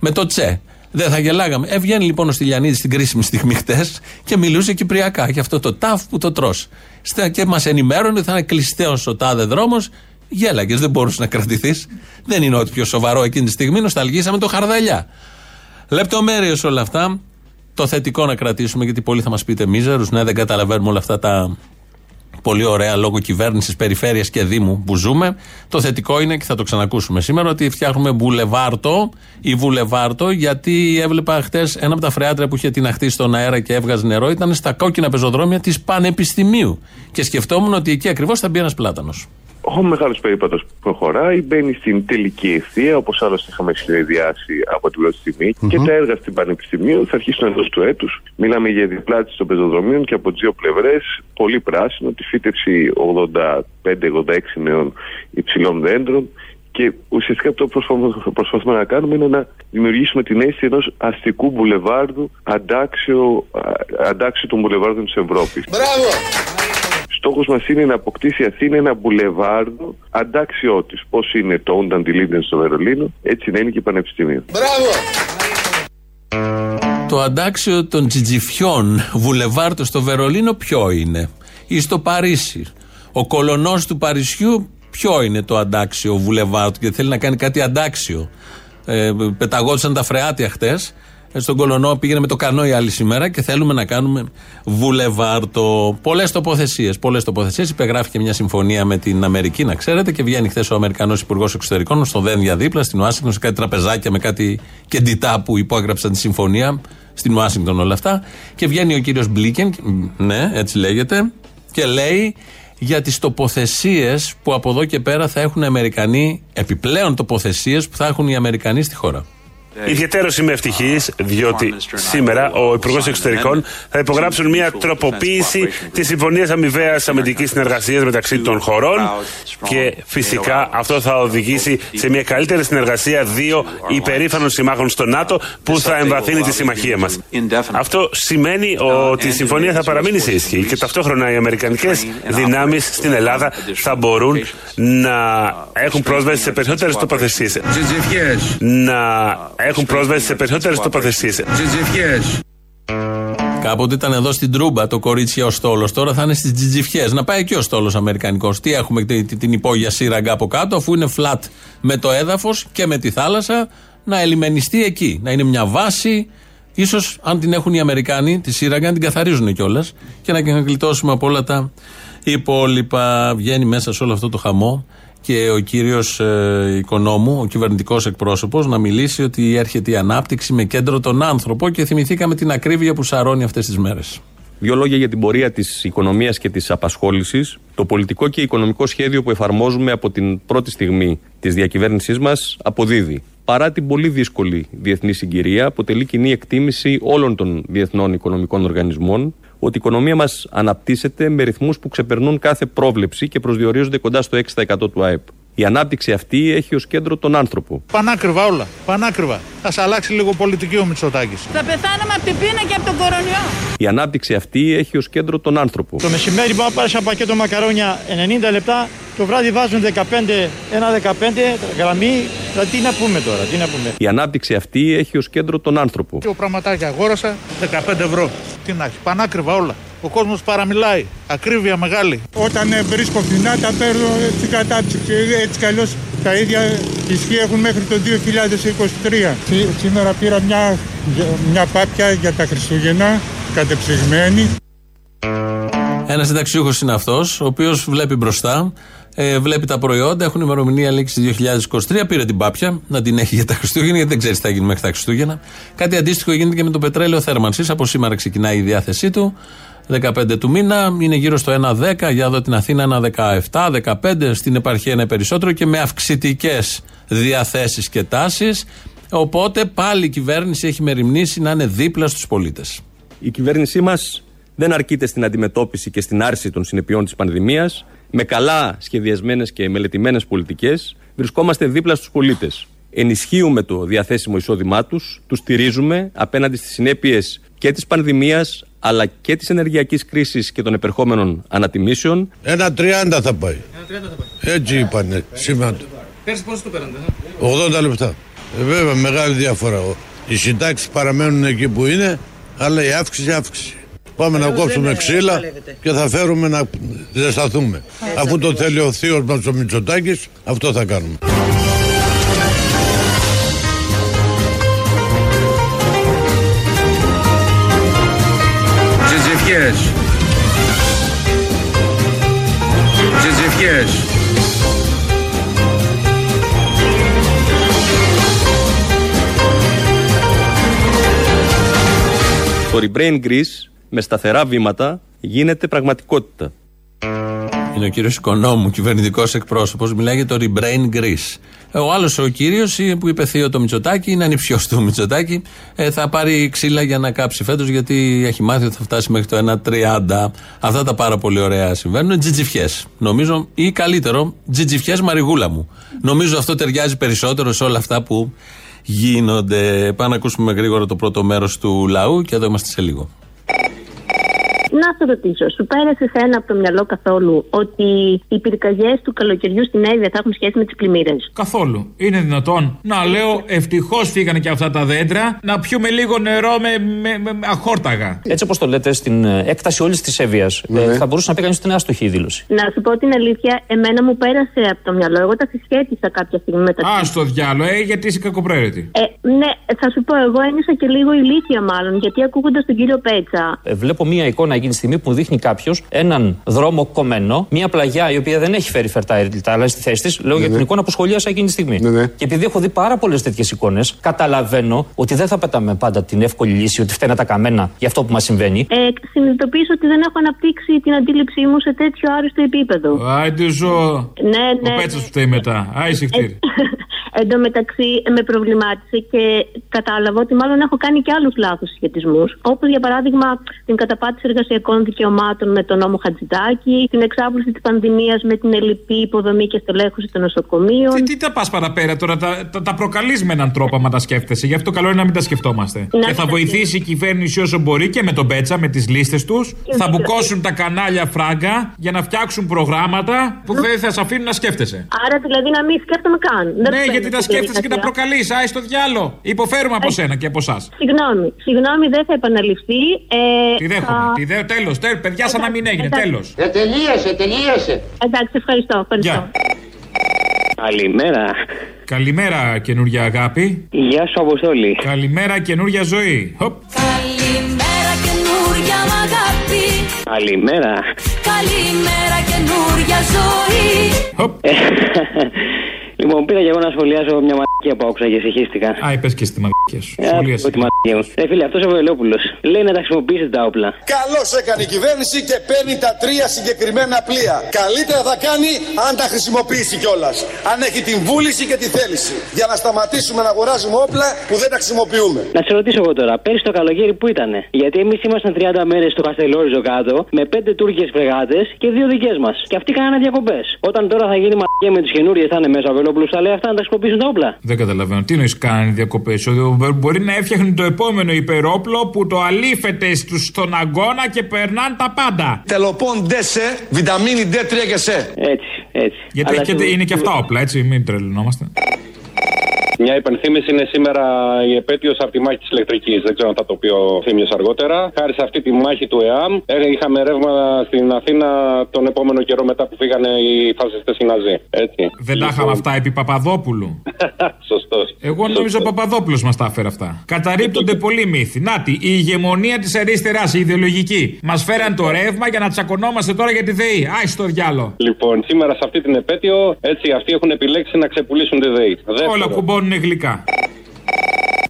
Με το τσε. Δεν θα γελάγαμε. Έβγαινε λοιπόν ο Στυλιανίδης στην κρίσιμη στιγμή χτες και μιλούσε Κυπριακά για αυτό το τάφ που το τρώ. Και μας ενημέρωνε ότι θα είναι κλειστέος ο τάδε δρόμος. Γέλαγες, δεν μπορούσες να κρατηθείς. Δεν είναι ό,τι πιο σοβαρό εκείνη τη στιγμή. Νοσταλγήσαμε το χαρδαλιά. Λεπτομέρειες όλα αυτά. Το θετικό να κρατήσουμε, γιατί πολλοί θα μας πείτε μίζερους. Ναι, δεν καταλαβαίνουμε όλα αυτά τα πολύ ωραία λόγω κυβέρνησης, περιφέρειας και Δήμου που ζούμε. Το θετικό είναι και θα το ξανακούσουμε σήμερα ότι φτιάχνουμε μπουλεβάρτο ή βουλεβάρτο γιατί έβλεπα χτες ένα από τα φρεάτρια που είχε τυναχτεί στον αέρα και έβγαζε νερό ήταν στα κόκκινα πεζοδρόμια της Πανεπιστημίου. Και σκεφτόμουν ότι εκεί ακριβώς θα μπει ένας πλάτανος ο μεγάλος περίπατος προχωράει, μπαίνει στην τελική ευθεία, όπως άλλωστε είχαμε συνδυάσει από την πρώτη στιγμή, και τα έργα στην Πανεπιστημίου θα αρχίσουν εντός του έτους. Μιλάμε για διπλάτηση των πεζοδρομίων και από τις δύο πλευρές πολύ πράσινο, τη φύτευση 85-86 νέων υψηλών δέντρων. Και ουσιαστικά αυτό που προσπαθούμε να κάνουμε είναι να δημιουργήσουμε την αίσθηση ενός αστικού μπουλεβάρδου αντάξιο, αντάξιο των μπουλεβάρδων της Ευρώπης. Μπράβο! Στόχος μας είναι να αποκτήσει η Αθήνα ένα μπουλεβάρδο αντάξιό της. Πώς είναι το Ούνταν Λίντεν στο Βερολίνο, έτσι να είναι και η Πανεπιστημίου. Μπράβο! Το αντάξιο των τζιτζιφιών βουλεβάρτο στο Βερολίνο ποιο είναι, ή στο Παρίσι; Ο κολονός του Παρισιού ποιο είναι το αντάξιο βουλεβάρτο και θέλει να κάνει κάτι αντάξιο; Ε, πεταγόντουσαν τα φρεάτια χτες ε, στον Κολονό πήγαινε με το κανόι άλλη σήμερα και θέλουμε να κάνουμε βουλεβάρτο. Πολλές τοποθεσίες. Πολλές τοποθεσίες. Υπεγράφηκε μια συμφωνία με την Αμερική, να ξέρετε, και βγαίνει χθες ο Αμερικανός Υπουργός Εξωτερικών στο Δένδια δίπλα, στην Ουάσιγκτον, σε κάτι τραπεζάκια με κάτι κεντητά που υπόγραψαν τη συμφωνία. Στην Ουάσιγκτον όλα αυτά. Και βγαίνει ο κύριος Μπλίκεν, ναι, έτσι λέγεται, και λέει για τις τοποθεσίες που από εδώ και πέρα θα έχουν οι Αμερικανοί, επιπλέον τοποθεσίες που θα έχουν οι Αμερικανοί στη χώρα. Ιδιαίτερος είμαι ευτυχής, διότι σήμερα ο Υπουργός Εξωτερικών θα υπογράψουν μια τροποποίηση της Συμφωνίας Αμοιβαίας Αμυντικής Συνεργασίας μεταξύ των χωρών και φυσικά αυτό θα οδηγήσει σε μια καλύτερη συνεργασία δύο υπερήφανων συμμάχων στο ΝΑΤΟ που θα εμβαθύνει τη συμμαχία μας. Αυτό σημαίνει ότι η συμφωνία θα παραμείνει σε ισχύ και ταυτόχρονα οι Αμερικανικές δυνάμεις στην Ελλάδα θα μπορούν να έχουν πρόσβαση σε περισσότερες τοποθεσίες. Να έχουν πρόσβαση σε περισσότερες τοποθεσίες. Κάποτε ήταν εδώ στην Τρούμπα το κορίτσι ο στόλος. Τώρα θα είναι στις τζιτζιφιές. Να πάει και ο στόλος Αμερικανικός. Τι έχουμε την υπόγεια σύραγγα από κάτω, αφού είναι flat με το έδαφος και με τη θάλασσα, να ελιμενιστεί εκεί. Να είναι μια βάση. σω αν την έχουν οι Αμερικάνοι, τη σύραγγα, να την καθαρίζουν κιόλας και να γλιτώσουμε από όλα τα υπόλοιπα. Βγαίνει μέσα σε όλο αυτό το χαμό και ο κύριος ε, Οικονόμου, ο κυβερνητικός εκπρόσωπος, να μιλήσει ότι έρχεται η ανάπτυξη με κέντρο τον άνθρωπο και θυμηθήκαμε την ακρίβεια που σαρώνει αυτές τις μέρες. Δύο λόγια για την πορεία της οικονομίας και της απασχόλησης. Το πολιτικό και οικονομικό σχέδιο που εφαρμόζουμε από την πρώτη στιγμή της διακυβέρνησής μας αποδίδει. Παρά την πολύ δύσκολη διεθνή συγκυρία, αποτελεί κοινή εκτίμηση όλων των διεθνών οικονομικών οργανισμών ότι η οικονομία μας αναπτύσσεται με ρυθμούς που ξεπερνούν κάθε πρόβλεψη και προσδιορίζονται κοντά στο 6% του ΑΕΠ. Η ανάπτυξη αυτή έχει ως κέντρο τον άνθρωπο. Πανάκριβα όλα. Πανάκριβα. Α αλλάξει λίγο πολιτική ο Μητσοτάκης. Θα πεθάνουμε από την πείνα και από τον κορονοϊό. Η ανάπτυξη αυτή έχει ως κέντρο τον άνθρωπο. Το μεσημέρι πάω πάρει ένα πακέτο μακαρόνια 90 λεπτά. Το βράδυ βάζουν 15, ένα 15 γραμμή. Δηλαδή τι να πούμε τώρα, τι να πούμε. Η ανάπτυξη αυτή έχει ως κέντρο τον άνθρωπο. Και ο πραγματάκι αγόρασα 15 ευρώ. Τι να έχεις. Πανάκριβα όλα. Ο κόσμος παραμιλάει. Ακρίβεια μεγάλη. Όταν ε, βρίσκω φθηνά τα παίρνω στην κατάψυξη. Έτσι κι αλλιώς τα ίδια ισχύ έχουν μέχρι το 2023. Σή- Σήμερα πήρα μια, μια πάπια για τα Χριστούγεννα, κατεψυγμένη. Ένας συνταξιούχος είναι αυτός, ο οποίος βλέπει μπροστά, ε, βλέπει τα προϊόντα, έχουν ημερομηνία λήξη 2023. Πήρε την πάπια να την έχει για τα Χριστούγεννα, γιατί δεν ξέρει τι θα γίνει μέχρι τα Χριστούγεννα. Κάτι αντίστοιχο γίνεται και με το πετρέλαιο θέρμανσης. Από σήμερα ξεκινάει η διάθεσή του. 15 του μήνα, είναι γύρω στο 1,10. Για εδώ την Αθήνα ένα 17, 15. Στην επαρχία είναι περισσότερο και με αυξητικές διαθέσεις και τάσεις. Οπότε πάλι η κυβέρνηση έχει μεριμνήσει να είναι δίπλα στους πολίτες. Η κυβέρνησή μας δεν αρκείται στην αντιμετώπιση και στην άρση των συνεπειών της πανδημίας. Με καλά σχεδιασμένες και μελετημένες πολιτικές, βρισκόμαστε δίπλα στους πολίτες. Ενισχύουμε το διαθέσιμο εισόδημά τους, τους στηρίζουμε απέναντι στις συνέπειες και της πανδημίας αλλά και της ενεργειακής κρίσης και των επερχόμενων ανατιμήσεων. Ένα 30 θα πάει. Έτσι είπανε σήμερα. Πέρσι πόσο το πέρατε. 80 λεπτά. Ε, βέβαια μεγάλη διαφορά. Οι συντάξεις παραμένουν εκεί που είναι, αλλά η αύξηση αύξηση. Πάμε να κόψουμε ξύλα και θα φέρουμε να ζεσταθούμε. Αφού το θέλει ο θείος μας ο Μητσοτάκης, αυτό θα κάνουμε. Τζιτζιφιές. Το Rebrain Greece με σταθερά βήματα γίνεται πραγματικότητα. Είναι ο κύριος Οικονόμου, κυβερνητικός εκπρόσωπος, μιλάει για το Rebrain Greece. Ε, Ο άλλος ο κύριος που είπε θείο το Μητσοτάκι, είναι ανυψιό του Μητσοτάκι, ε, θα πάρει ξύλα για να κάψει φέτος, γιατί έχει μάθει ότι θα φτάσει μέχρι το 1,30. Αυτά τα πάρα πολύ ωραία συμβαίνουν. Τζιτζιφιές. Νομίζω, ή καλύτερο, τζιτζιφιές Μαριγούλα μου. Νομίζω αυτό ταιριάζει περισσότερο σε όλα αυτά που γίνονται. Πάμε να ακούσουμε γρήγορα το πρώτο μέρος του λαού και εδώ είμαστε σε λίγο. Να σε ρωτήσω, σου πέρασε σε ένα από το μυαλό καθόλου ότι οι πυρκαγιές του καλοκαιριού στην Εύβοια θα έχουν σχέση με τις πλημμύρες; Καθόλου. Είναι δυνατόν να λέω ευτυχώς φύγανε και αυτά τα δέντρα, να πιούμε λίγο νερό με, με, με, με αχόρταγα. Έτσι όπως το λέτε, στην ε, έκταση όλης της Εύβοιας, ε, θα μπορούσε να πει κανεί ότι είναι άστοχη η δήλωση. Να σου πω την αλήθεια, εμένα μου πέρασε από το μυαλό. Εγώ τα συσχέτισα κάποια στιγμή μεταξύ. Α το διάλο, ε, γιατί είσαι κακοπρέρετη. Ε, ναι, θα σου πω, εγώ ένιωσα και λίγο ηλίθεια μάλλον, γιατί ακούγοντας τον κύριο Πέτσα, Ε, βλέπω μία εικόνα εκείνη τη στιγμή που δείχνει κάποιος έναν δρόμο κομμένο, μία πλαγιά η οποία δεν έχει φέρει φερτά ερτιλτά, αλλά στη θέση της, λέω για την εικόνα που σχολίασα εκείνη τη στιγμή. Και επειδή έχω δει πάρα πολλές τέτοιες εικόνες, καταλαβαίνω ότι δεν θα πετάμε πάντα την εύκολη λύση ότι φταίνε τα καμένα για αυτό που μας συμβαίνει. ε, συνειδητοποίησα ότι δεν έχω αναπτύξει την αντίληψή μου σε τέτοιο άριστο επίπεδο. Άιντε ζω. Ναι, ναι. Ο Πέτσα που φταίει μετά. Άι συχτήρι. (laughs) Εν τω μεταξύ με προβλημάτισε και κατάλαβα ότι μάλλον έχω κάνει και άλλους λάθος σχετισμούς. Όπως για παράδειγμα την καταπάτηση εργασιακών δικαιωμάτων με τον νόμο Χατζηδάκη, την εξάπλωση της πανδημίας με την ελληπή υποδομή και στελέχωση των νοσοκομείων. Τι, τι τα πας παραπέρα τώρα, τα, τα, τα προκαλείς με έναν τρόπο άμα τα σκέφτεσαι; Γι' αυτό καλό είναι να μην τα σκεφτόμαστε. Να και θα σκεφτεί. βοηθήσει η κυβέρνηση όσο μπορεί και με τον Πέτσα, με τις λίστες τους. Θα μπουκώσουν τα κανάλια φράγκα για να φτιάξουν προγράμματα που δεν θα σε αφήνουν να σκέφτεσαι. Άρα δηλαδή να μην σκέφτομαι καν. Δεν Ναι, παίρνω γιατί τα αυτή τη σκέφτεσαι και τα διαδικασία. προκαλείς. Άι στο διάλο. Υποφέρουμε από σένα και από εσάς. Συγγνώμη, συγγνώμη, δεν θα επαναληφθεί. Ε, Τη δέχομαι. θα- Τη δέχομαι. Τέλος, τέλο. Παιδιά, σαν να μην έγινε. Εντάξει. Τέλος. Ε, τελείωσε, τελείωσε. Εντάξει, ευχαριστώ. ευχαριστώ. Καλημέρα. Καλημέρα, καινούρια αγάπη. Γεια σου, Αποστόλη. Καλημέρα, καινούρια ζωή. Χοπ. Καλημέρα καινούρια μ' αγάπη Καλημέρα. Καλημέρα καινούρια ζωή Λοιπόν, πήρα και εγώ να σχολιάσω μια μαλακία που άκουσα και συγχύστηκα. Α, είπες και στη μαλακία σου. Ε, Σχολίασες. Ότι μα Ε, φίλε, αυτός ο Βελόπουλος λέει να τα χρησιμοποιήσετε τα όπλα. Καλώς έκανε η κυβέρνηση και παίρνει τα τρία συγκεκριμένα πλοία. Καλύτερα θα κάνει αν τα χρησιμοποιήσει κιόλας. Αν έχει την βούληση και τη θέληση. Για να σταματήσουμε να αγοράζουμε όπλα που δεν τα χρησιμοποιούμε. Να σε ρωτήσω εγώ τώρα, πέρυσι το καλοκαίρι που ήτανε; Γιατί εμείς ήμασταν 30 μέρες στο Καστελόριζο κάτω με πέντε Τούρκες φρεγάτες και δύο δικές μας. Και αυτοί κάνανε διακοπές. Όταν τώρα θα γίνει μαγεία με τις καινούριες θα είναι μέσα ο Βελόπουλος, θα λέει αυτά να τα χρησιμοποιήσουν τα όπλα. Δεν καταλαβαίνω. Τι νοεί κάνει διακοπές; Μπορεί να έφτιαχνε το επόμενο υπερόπλο που το αλήφεται στους, στον αγώνα και περνάνε τα πάντα. Τελοπών σε, βιταμίνη D3 και σε. Έτσι, έτσι. Γιατί Αλλά και, σε- είναι και αυτά όπλα, έτσι, μην τρελνόμαστε. Μια υπενθύμηση είναι σήμερα η επέτειος από τη μάχη της ηλεκτρικής. Δεν ξέρω αν θα το πει ο Θήμιος αργότερα. Χάρη σε αυτή τη μάχη του ΕΑΜ, ε, είχαμε ρεύμα στην Αθήνα τον επόμενο καιρό μετά που φύγανε οι φασιστές οι Ναζί. Έτσι. Δεν τα είχαμε αυτά επί Παπαδόπουλου. (laughs) Σωστός. Εγώ νόμιζα ο Παπαδόπουλος μας τα έφερε αυτά. Καταρρύπτονται πολλοί μύθοι. Νάτι, η ηγεμονία της αριστεράς, η ιδεολογική. Μας φέραν το ρεύμα για να τσακωνόμαστε τώρα για τη ΔΕΗ. Άι στο διάλο. Λοιπόν, σήμερα σε αυτή την επέτειο, έτσι αυτοί έχουν επιλέξει να ξεπουλήσουν τη ΔΕΗ. Όλα κουμπώνουν γλυκά.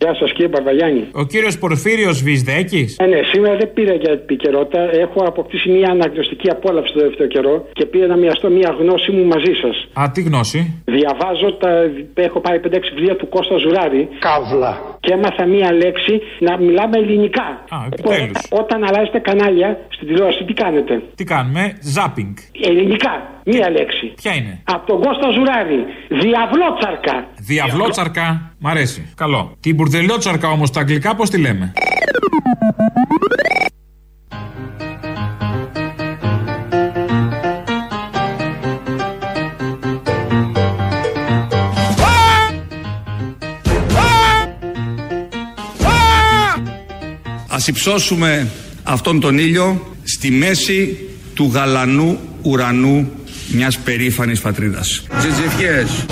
Γεια σας κύριε Παπαγιάννη. Ο κύριος Πορφύριος Βυσδέκης. Ε, ναι, σήμερα δεν πήρα για επικαιρότητα. Έχω αποκτήσει μια αναγνωστική απόλαυση το τελευταίο καιρό και πήρα να μοιραστώ μια γνώση μου μαζί σας. Α, τι γνώση; Διαβάζω, τα, έχω πάρει 5-6 βιβλία του Κώστα Ζουράρη. Καύλα. Και έμαθα μία λέξη να μιλάμε ελληνικά. Α, επιτέλους. Ό- όταν αλλάζετε κανάλια στην τηλεόραση, τι κάνετε; Τι κάνουμε, ζάπινγκ. Ελληνικά. Μία λέξη. Ποια είναι; Από τον Κώστα Ζουράρη. Διαβλότσαρκα. Διαβλότσαρκα. Μ' αρέσει. Καλό. Την μπουρδελότσαρκα όμως στα αγγλικά πώς τη λέμε; Ας υψώσουμε αυτόν τον ήλιο στη μέση του γαλανού ουρανού μιας περήφανης πατρίδας. Τζιτζιφιές.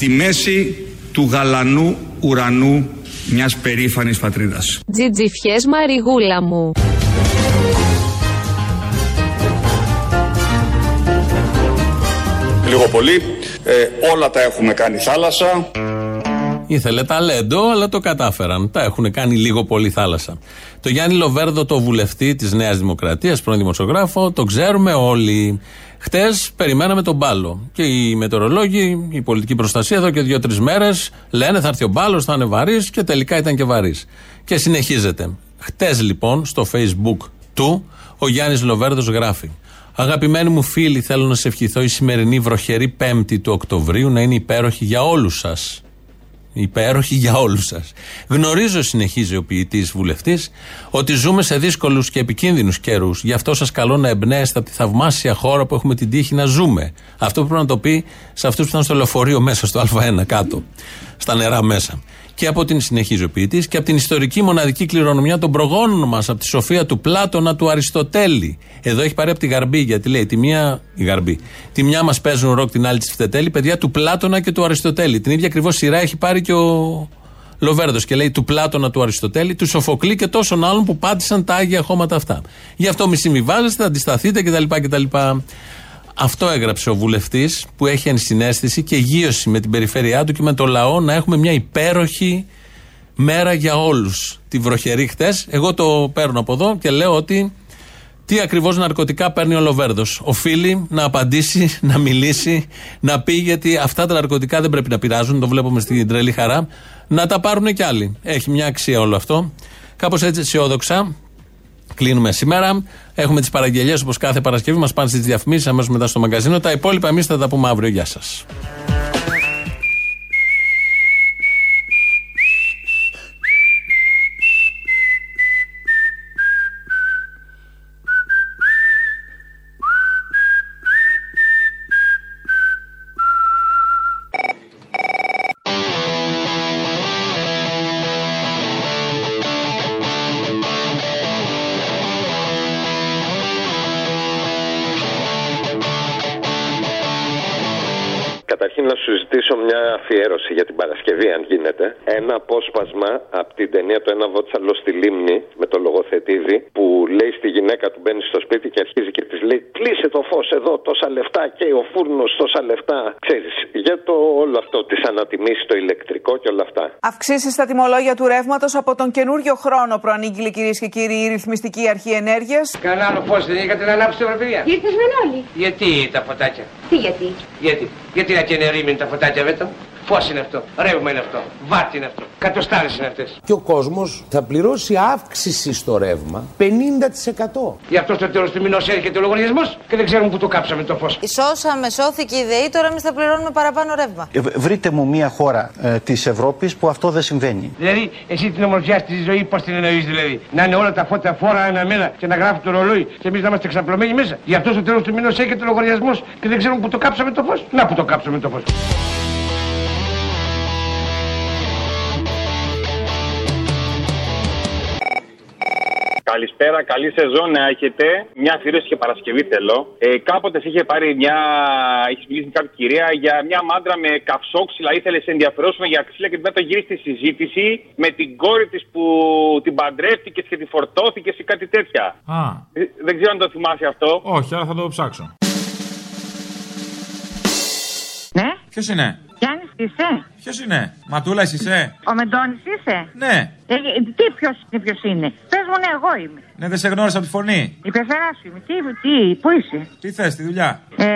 Στη μέση του γαλανού ουρανού μιας περήφανης πατρίδας. Τζιτζιφιές Μαριγούλα μου. Λίγο πολύ, ε, όλα τα έχουμε κάνει θάλασσα. Ήθελε ταλέντο, αλλά το κατάφεραν. Τα έχουν κάνει λίγο πολύ θάλασσα. Το Γιάννη Λοβέρδο, το βουλευτή της Νέας Δημοκρατίας, πρώην δημοσιογράφο, το ξέρουμε όλοι. Χτες περιμέναμε τον μπάλο. Και οι μετεωρολόγοι, η πολιτική προστασία εδώ και δύο-τρεις μέρες λένε θα έρθει ο μπάλο, θα είναι βαρύς και τελικά ήταν και βαρύς. Και συνεχίζεται. Χτες λοιπόν στο facebook του ο Γιάννης Λοβέρδος γράφει. Αγαπημένοι μου φίλοι, θέλω να σε ευχηθώ η σημερινή βροχερή 5η του Οκτωβρίου να είναι υπέροχη για όλους σας. Υπέροχη για όλους σας. Γνωρίζω, συνεχίζει ο ποιητής βουλευτής, ότι ζούμε σε δύσκολους και επικίνδυνους καιρούς. Γι' αυτό σας καλώ να εμπνέεστε από τη θαυμάσια χώρα που έχουμε την τύχη να ζούμε. Αυτό πρέπει να το πει σε αυτούς που ήταν στο λεωφορείο μέσα, στο Α1 κάτω, στα νερά μέσα. Και από την, συνεχίζει ο ποιητής, και από την ιστορική μοναδική κληρονομιά των προγόνων μας, από τη σοφία του Πλάτωνα του Αριστοτέλη. Εδώ έχει πάρει από τη Γαρμπή, γιατί λέει τη μία. Η Γαρμπή. Τη μια μας παίζουν ροκ, την άλλη της Φτετέλη, παιδιά του Πλάτωνα και του Αριστοτέλη. Την ίδια ακριβώς σειρά έχει πάρει και ο Λοβέρδος και λέει του Πλάτωνα του Αριστοτέλη, του Σοφοκλή και τόσων άλλων που πάτησαν τα άγια χώματα αυτά. Γι' αυτό μη συμβιβάζεστε, αντισταθείτε κτλ. κτλ. Αυτό έγραψε ο βουλευτής που έχει ενσυναίσθηση και γύρωση με την περιφέρειά του και με το λαό να έχουμε μια υπέροχη μέρα για όλους. Τη βροχερή χτες. Εγώ το παίρνω από εδώ και λέω ότι τι ακριβώς ναρκωτικά παίρνει ο Λοβέρδος. Οφείλει να απαντήσει, (laughs) να μιλήσει, να πει γιατί αυτά τα ναρκωτικά δεν πρέπει να πειράζουν. Το βλέπουμε στην τρελή χαρά. Να τα πάρουν κι άλλοι. Έχει μια αξία όλο αυτό. Κάπως έτσι αισιόδοξα. Κλείνουμε σήμερα. Έχουμε τις παραγγελίε όπως κάθε Παρασκευή. Μας πάνε στις διαφημίσεις αμέσως μετά στο μαγκαζίνο. Τα υπόλοιπα εμείς θα τα πούμε αύριο. Γεια σας. Μια αφιέρωση για την Παρασκευή, αν γίνεται. Ένα απόσπασμα από την ταινία Το Ένα Βότσαλο στη Λίμνη με το λογοθετήδη που λέει στη γυναίκα του μπαίνει στο σπίτι και αρχίζει και της λέει Κλείσε το φως εδώ, τόσα λεφτά και ο φούρνος τόσα λεφτά. Ξέρεις, για το όλο αυτό της ανατιμήσεις το ηλεκτρικό και όλα αυτά. Αυξήσεις στα τιμολόγια του ρεύματος από τον καινούριο χρόνο προανήγγειλε κυρίες και κύριοι η ρυθμιστική αρχή ενέργειας. Κανένα άλλο φως δεν είχατε να ανάψετε βραβεία. Ήρθες με όλοι; Γιατί τα φωτάκια; Τι γιατί; Γιατί. Γιατί να κενερίμουν τα φωτάκια βέτο; Φως είναι αυτό. Ρεύμα είναι αυτό. Βάρτη είναι αυτό. Κατοστάρες είναι αυτές. Και ο κόσμος θα πληρώσει αύξηση στο ρεύμα 50%. Γι' αυτό στο τέλος του μηνός έρχεται ο λογαριασμός και δεν ξέρουμε που το κάψαμε το φως. Σώσαμε, σώθηκε η ΔΕΗ, τώρα εμείς θα πληρώνουμε παραπάνω ρεύμα. Ε, βρείτε μου μια χώρα ε, της Ευρώπης που αυτό δεν συμβαίνει. Δηλαδή, εσύ την ομορφιά στη ζωή πώς την εννοείς δηλαδή; Να είναι όλα τα φώτα φόρα ένα-μένα και να γράφει το ρολόι και εμείς να είμαστε ξαπλωμένοι μέσα. Γι' αυτό στο τέλος του μηνός έρχεται ο λογαριασμός και δεν ξέρουμε που το κάψαμε το φως. Να που το κάψαμε το φως. Καλησπέρα, καλή σεζόν να έχετε. Μια αφιέρωση και Παρασκευή θέλω. Ε, κάποτε σε είχε πάρει μια. Έχεις μιλήσει με κάποια κυρία για μια μάντρα με καυσόξυλα. Ήθελες να σε ενδιαφερόσουμε για ξύλα και μετά γύρισε στη συζήτηση με την κόρη της που την παντρεύτηκες και τη φορτώθηκες ή κάτι τέτοια. Α. Ε, δεν ξέρω αν το θυμάσαι αυτό. Όχι, αλλά θα το ψάξω. Ναι. Ποιος είναι; Γιάννης είσαι; Ποιος είναι; Ματούλα εσύ είσαι; Ο Μεντώνης είσαι; Ναι. Ε, τι ποιος είναι, ποιος είναι; Πες μου, ναι, εγώ είμαι. Ναι, δεν σε γνώρισα από τη φωνή. Η πεθερά σου είμαι. Τι, τι, πού είσαι; Τι θες, τη δουλειά; Ε,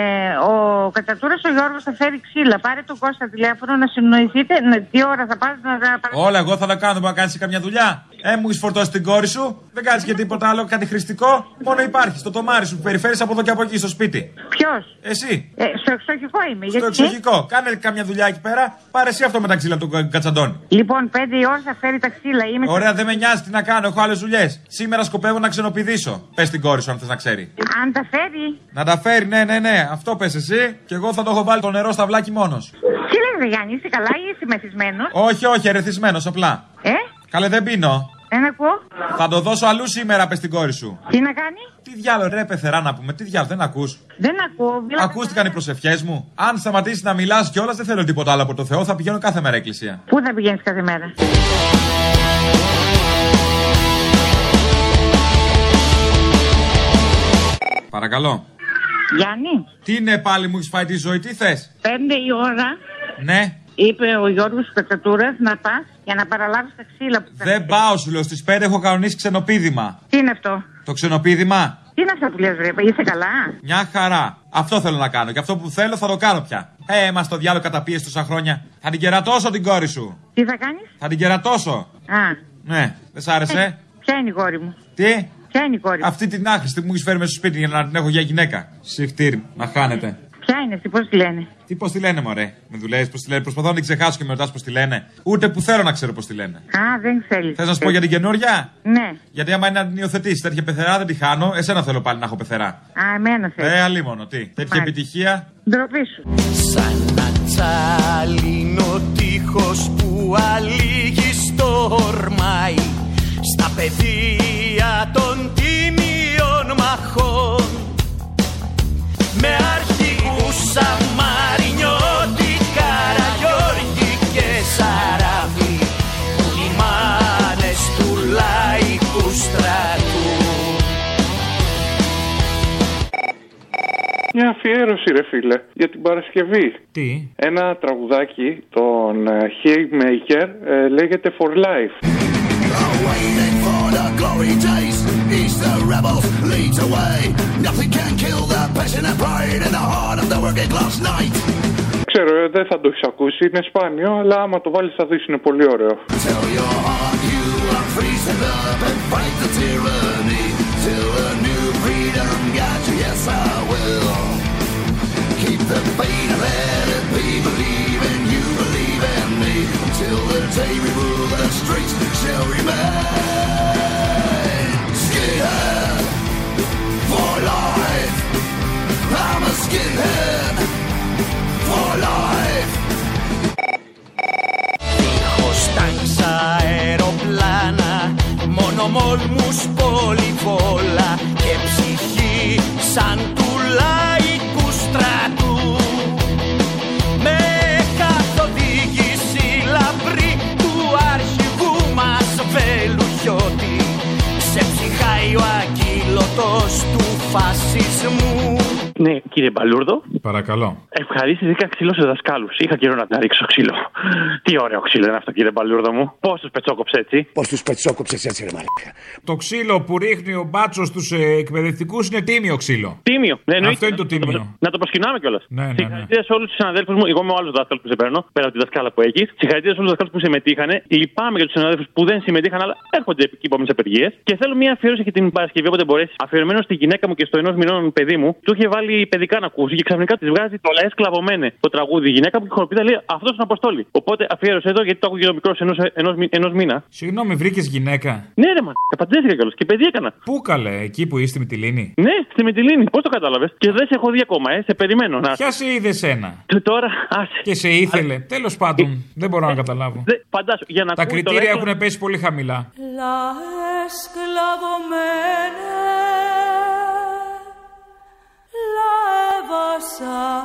ο κατατούρας ο Γιώργος θα φέρει ξύλα. Πάρε τον Κώστα τηλέφωνο να συνοηθείτε. Να, τι ώρα θα πάρει να τα Όλα, εγώ θα τα κάνω. Δεν μπορεί να κάνεις καμιά δουλειά; Ε, μου έχεις φορτώσει την κόρη σου. Δεν κάνεις και τίποτα άλλο, κάτι χρηστικό. Μόνο υπάρχει στο τομάρι σου που περιφέρεις από εδώ και από εκεί στο σπίτι. Ποιος; Εσύ. Ε, στο εξοχικό είμαι. Στο γιατί; εξοχικό. Κάνε καμιά δουλειά εκεί πέρα. Πάρε εσύ αυτό με τα ξύλα του κα- κατσαντώνη. Λοιπόν, πέντε η ώρα θα φέρει τα ξύλα. Είμαι Ωραία, δεν με νοιάζει τι να κάνω. Έχω άλλες δουλειές. Σήμερα σκοπεύω να ξενοπηδήσω. Πες την κόρη σου αν θες να ξέρει. Αν τα φέρει. Να τα φέρει, ναι, ναι, ναι. Αυτό πες εσύ. Και εγώ θα το έχω βάλει το νερό στα βλάκι μόνος. Τι λες, ρε Γιάννη, είσαι καλά ή είσαι μεθυσμένος; Όχι, όχι, ερεθισμένος απλά. Ε, Καλέ, δεν πίνω. Δεν ακούω. Θα το δώσω αλλού σήμερα, πες την κόρη σου. Τι να κάνει; Τι διάλογο, ρε, πεθερά να πούμε. Τι διάλογο, δεν ακούς. Δεν ακούω. Μίλα Ακούστηκαν οι προσευχές μου. Αν σταματήσεις να μιλάς κιόλας, δεν θέλω τίποτα άλλο από το Θεό. Θα πηγαίνω κάθε μέρα εκκλησία. Πού θα πηγαίνεις κάθε μέρα; Παρακαλώ. Γιάννη, Τι είναι πάλι μου έχεις φάει τη ζωή, τι θες; πέντε η ώρα Ναι. Είπε ο Γιώργος Κατσατούρας να πας για να παραλάβεις τα ξύλα που θα Δεν πάω, σου λέω. Στις 5 έχω κανονίσει ξενοπίδημα. Τι είναι αυτό; Το ξενοπίδημα; Τι είναι αυτό που λες βρε, είσαι καλά; Μια χαρά. Αυτό θέλω να κάνω. Και αυτό που θέλω θα το κάνω πια. Ε, μα το διάλογο καταπίεση τόσα χρόνια. Θα την κερατώσω την κόρη σου. Τι θα κάνεις; Θα την κερατώσω. Α, Ναι, δεν σ' άρεσε; ποια είναι η κόρη μου; Τι; Ποια είναι η κόρη μου; Αυτή την άχρηστη που μου έχει φέρει μέσα στο σπίτι για να την έχω για γυναίκα. Συχτήρ, να χάνετε. Ποια είναι αυτή, πώς τη λένε; Τι πώς τη λένε, μωρέ; Με δουλεύεις πώς τη λένε; Προσπαθώ να την ξεχάσω και με ρωτά πώς τη λένε. Ούτε που θέλω να ξέρω πώς τη λένε. Α, δεν θέλεις. Θες να σου πω για την καινούρια; Ναι. Γιατί άμα είναι να την υιοθετήσεις τέτοια πεθερά δεν τη χάνω. Εσένα θέλω πάλι να έχω πεθερά. Α, εμένα θέλεις. Ε, αλίμονο, τι. Τέτοια επιτυχία; Ντροπή σου. Σαν να τσάλινο τείχος που αλήγει στορμάει Στα πεδία των τίμιων μαχών Με αρχηγούς σαν Μαρινιώτη, Καραγιώργη και Σαράφη Λιμάνες του λαϊκού στρατού Μια αφιέρωση, ρε φίλε, για την Παρασκευή. Τι; Ένα τραγουδάκι, τον ε, Haymaker, ε, λέγεται For Life. Waiting for the glory days. East the rebels leads away. Nothing can kill the passion and pride in the heart of the working class night. Ξέρω, ε, δεν θα το έχει ακούσει, είναι σπάνιο, αλλά άμα το βάλεις θα δεις είναι πολύ ωραίο. Tell your heart you are free, stand up and fight the tyranny. Till a new freedom got you, yes I will. Keep the faith and let it be. Believe in you, believe in me. Until the day we rule the streets shall remain. life. I'm a skinhead for life. Αεροπλάνα, μόνο μόλμους πολυβόλα και ψυχή σαν του λαϊκού στρατού. Με καθοδήγηση λαμπρή του αρχηγού μας βελουχιώτη, σε ψυχάει ο ακύλωτο του φασισμού Ναι, κύριε Μπαλούρδο. Παρακαλώ. Ευχαρίστηθηκα ξύλο σε δασκάλους. Είχα καιρό να ρίξω ξύλο. Τι ωραίο ξύλο είναι αυτό, κύριε Μπαλούρδο μου. Πώς τους πετσόκοψε έτσι; Πώς τους πετσόκοψες έτσι, ρε μαλάκα. Το ξύλο που ρίχνει ο μπάτσος στους ε, εκπαιδευτικούς είναι τίμιο ξύλο. Τίμιο. Ναι, εννοείται. Αυτό είναι το τίμιο. Να το προσκυνάμε κιόλας. Ναι, ναι, ναι. Συγχαρητήρια σε όλους τους συναδέλφους μου. Εγώ είμαι ο άλλος δάσκαλος που σε παίρνω, πέρα από τη δασκάλα που έχεις. Συγχαρητήρια σε όλους τους δασκάλους που συμμετείχαν. Λυπάμαι για τους συναδέλφους που δεν συμμετείχαν, αλλά έρχονται εκεί επόμενε απεργίες. Και θέλω μια αφιέρωση για την Παρασκευή όποτε μπορέσεις. Αφιερωμένο στη γυναίκα μου και στο ενός μηνών παιδί μου, του είχε βάλει παιδικά να ακούσει και ξαφνικά της βγάζει το λαέ κλαβωμένε το τραγούδι. Η γυναίκα μου και χοροπίδα λέει αυτός είναι Αποστόλη. Οπότε αφιέρωσε εδώ γιατί το ακούγε ο μικρό ενός μήνα. Συγγνώμη, βρήκες γυναίκα; Ναι, ρε μα, παντρεύτηκα κιόλας και παιδί έκανα. Πού καλέ, εκεί που είστε με τη λίνη; Ναι, στη Μητυλίνη, πώς το κατάλαβες; Και δεν σε έχω δει ακόμα, ε, σε περιμένω να. Ποια σε είδε σένα; Και τώρα, άσε. Και σε ήθελε. Τέλος πάντων, δεν μπορώ να καταλάβω. Δε, φαντάσου, για να Τα ακούει το κριτήρια λαϊκό- έχουν πέσει πολύ χαμηλά. Λαές κλαβωμένες Λαέ βασανισμένε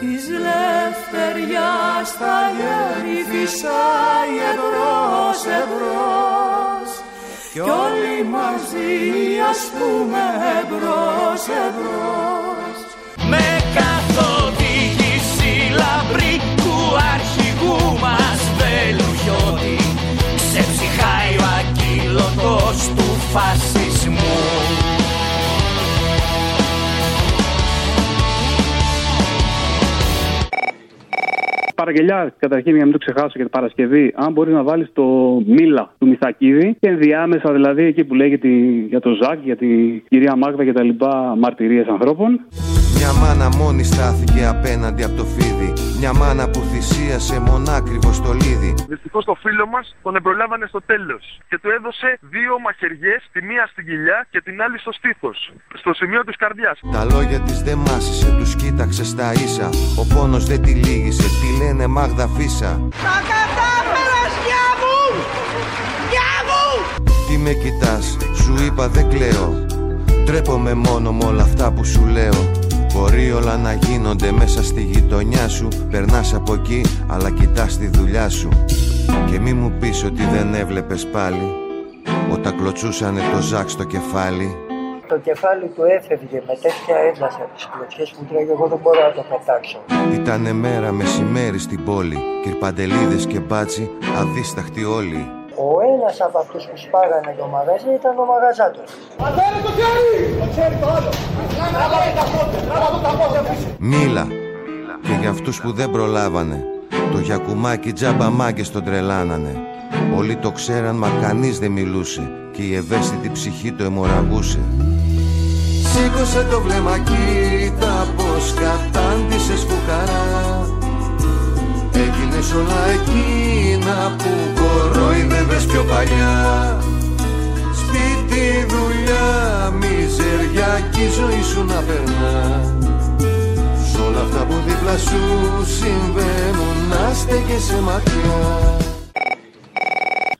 Της λευτεριάς τα γέρι φυσάει εμπρός εμπρός Κι όλοι μαζί ας πούμε εμπρός εμπρός Με καθοδήγηση λαμπρή του αρχηγού μας Βελουχιώτη Ξεψυχάει ο ακύλωτος του φασισμού Παραγγελιά, καταρχήν για να μην το ξεχάσω για την Παρασκευή, αν μπορείς να βάλεις το Μίλα του Μιθακίδη και ενδιάμεσα δηλαδή εκεί που λέγεται για το Ζακ, για την κυρία Μάγδα και τα λοιπά μαρτυρίες ανθρώπων. Μια μάνα μόνη στάθηκε απέναντι από το φίδι. Μια μάνα που θυσίασε μονάκριβο στο λίδι. Δυστυχώς το φίλο μας τον εμπρολάβανε στο τέλος και του έδωσε δύο μαχαιριές, τη μία στην κοιλιά και την άλλη στο στήθος, στο σημείο της καρδιάς. Τα λόγια της δεν μάσησε, τους κοίταξε στα ίσα. Ο πόνος δεν τη λύγησε, τη λένε Μάγδα Φίσα. Τα κατάφερες γεια μου! Γεια μου! Τι με κοιτάς, σου είπα δεν κλαίω. Τρέπομαι μόνο με όλα αυτά που σου λέω. Μπορεί όλα να γίνονται μέσα στη γειτονιά σου. Περνάς από εκεί, αλλά κοιτάς τη δουλειά σου. Και μη μου πεις ότι δεν έβλεπες πάλι. Όταν κλωτσούσανε το ζάκ στο κεφάλι. Το κεφάλι του έφευγε με τέτοια ένταση από τις κλωτσιές που τρέχει, εγώ δεν μπορώ να το πετάξω. Ήτανε μέρα μεσημέρι στην πόλη. Κυρπαντελίδες και μπάτσι, αδίσταχτοι όλοι. Ο ένας από αυτούς που σπάγανε το μαγαζί ήταν ο μαγαζάτος. Πατέρα το χέρι! Το χέρι το άλλο! Τράβα τα πόδια! Τράβα τα πόδια! Μίλα. Και για αυτούς που δεν προλάβανε. Το γιακουμάκι τζάμπα μάγκες τον τρελάνανε. Όλοι το ξέραν μα κανείς δεν μιλούσε. Και η ευαίσθητη ψυχή το αιμορραγούσε. Σήκωσε το βλέμμα κοίτα πως κατάντησες φουκαρά. Έγινες όλα εκείνα που κορόιδευες πιο παλιά. Σπίτι, δουλειά, μιζεριά κι η ζωή σου να περνά. Σ' όλα αυτά που δίπλα σου συμβαίνουν να στέκεσαι μακριά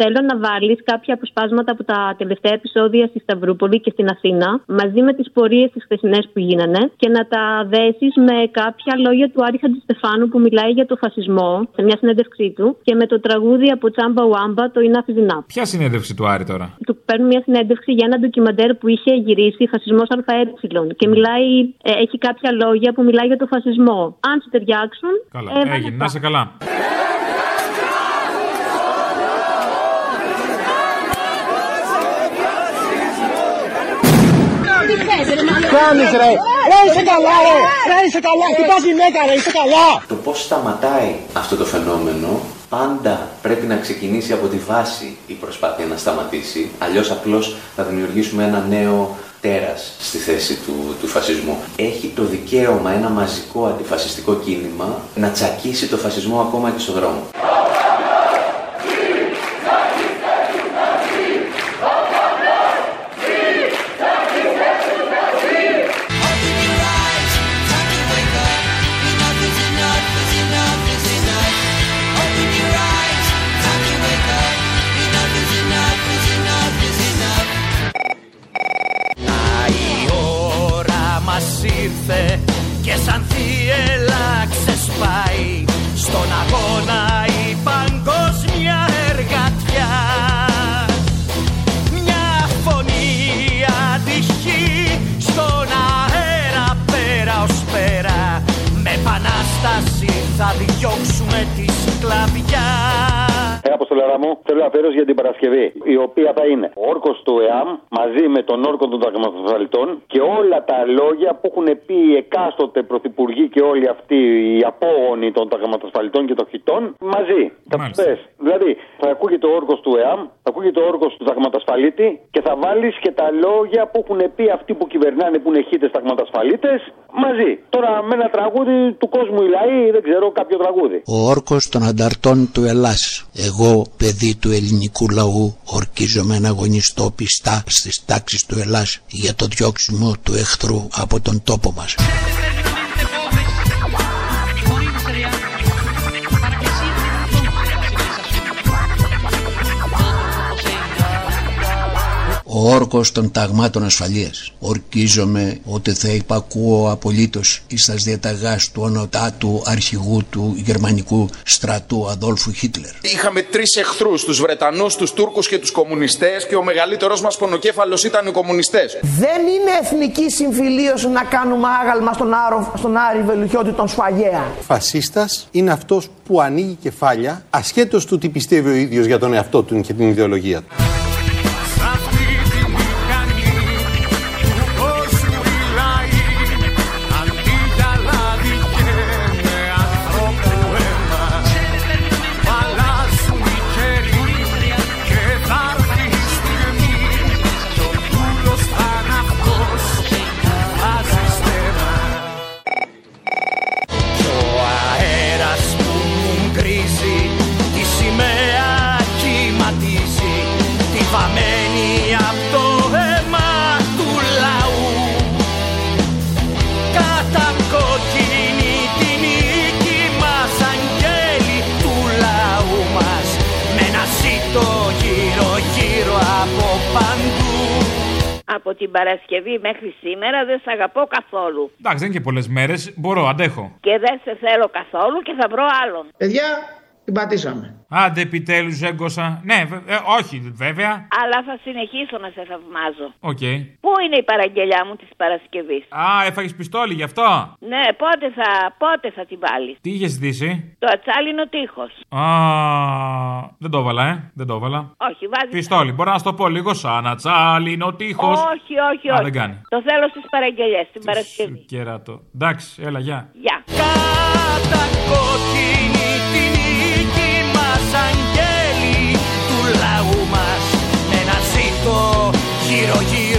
Θέλω να βάλεις κάποια αποσπάσματα από τα τελευταία επεισόδια στη Σταυρούπολη και στην Αθήνα, μαζί με τις πορείες τις χθεσινές που γίνανε, και να τα δέσεις με κάποια λόγια του Άρη Χατζηστεφάνου που μιλάει για το φασισμό σε μια συνέντευξή του και με το τραγούδι από Τσάμπα Ουάμπα, το Enough is Enough. Ποια συνέντευξη του Άρη τώρα; Του παίρνουν μια συνέντευξη για ένα ντοκιμαντέρ που είχε γυρίσει Φασισμός ΑΕ και μιλάει, ε, έχει κάποια λόγια που μιλάει για το φασισμό. Αν σου ταιριάξουν. Καλά, έβαλε έγινε. αυτά. Να σε καλά. Κάνεις ρε! Ρε είσαι καλά ρε! Ρε είσαι καλά! Τι πας γυναίκα ρε! Είσαι καλά! Το πώς σταματάει αυτό το φαινόμενο πάντα πρέπει να ξεκινήσει από τη βάση η προσπάθεια να σταματήσει. Αλλιώς απλώς θα δημιουργήσουμε ένα νέο τέρας στη θέση του, του φασισμού. Έχει το δικαίωμα ένα μαζικό αντιφασιστικό κίνημα να τσακίσει το φασισμό ακόμα και στον δρόμο. Αφιέρωση για την Παρασκευή. Η οποία θα είναι ο όρκος του ΕΑΜ μαζί με τον όρκο των ταγματοσφαλιτών και όλα τα λόγια που έχουν πει οι εκάστοτε πρωθυπουργοί και όλοι αυτοί οι απόγονοι των ταγματοσφαλιτών και των χιτών μαζί. Τα πες. Δηλαδή, θα ακούγεται ο όρκος του ΕΑΜ, θα ακούγεται ο όρκος του ταγματασφαλίτη και θα βάλεις και τα λόγια που έχουν πει αυτοί που κυβερνάνε που είναι χίτε ταγματασφαλίτε μαζί. Τώρα με ένα τραγούδι του κόσμου οι λαοί, δεν ξέρω κάποιο τραγούδι. Ο όρκος των ανταρτών του Ελλάς. Εγώ, παιδί του ελληνικού λαού, ορκίζομαι να αγωνιστώ πιστά στις τάξεις του Ελλάς για το διώξιμο του εχθρού από τον τόπο μας. Ο όρκος των ταγμάτων ασφαλείας. Ορκίζομαι ότι θα υπακούω απολύτως εις τας διαταγάς του ονοτάτου αρχηγού του γερμανικού στρατού Αδόλφου Χίτλερ. Είχαμε τρεις εχθρούς, τους Βρετανούς, τους Τούρκους και τους κομμουνιστές, και ο μεγαλύτερο μας πονοκέφαλος ήταν οι κομμουνιστές. Δεν είναι εθνική συμφιλίωση να κάνουμε άγαλμα στον, Άρο, στον Άρη Βελουχιώτη τον Σφαγέα. Φασίστας είναι αυτός που ανοίγει κεφάλια ασχέτως του τι πιστεύει ο ίδιος για τον εαυτό του και την ιδεολογία του. Από την Παρασκευή μέχρι σήμερα δεν σε αγαπώ καθόλου. Εντάξει, δεν είναι και πολλές μέρες. Μπορώ, αντέχω. Και δεν σε θέλω καθόλου και θα βρω άλλον. Παιδιά, την πατήσαμε. Άντε, επιτέλους έγκωσα. Ναι, βε- ε, όχι, βέβαια. Αλλά θα συνεχίσω να σε θαυμάζω. Οκ. Πού είναι η παραγγελιά μου της Παρασκευής; Α, έφαγες πιστόλι γι' αυτό; Ναι, πότε θα, πότε θα την βάλεις; Τι είχες ζητήσει; Το ατσάλινο τείχος. Α, δεν το έβαλα, ε. Δεν το έβαλα. Όχι, βάζεις. Πιστόλι, μπορώ να σου το πω λίγο σαν ατσάλινο τείχος. Όχι, όχι, Α, όχι. δεν κάνει. Το θέλω στις παραγγελιές, την Παρασκευή. Κέρατο. Εντάξει, έλα, γεια. Γεια. Κατακόκκινη τη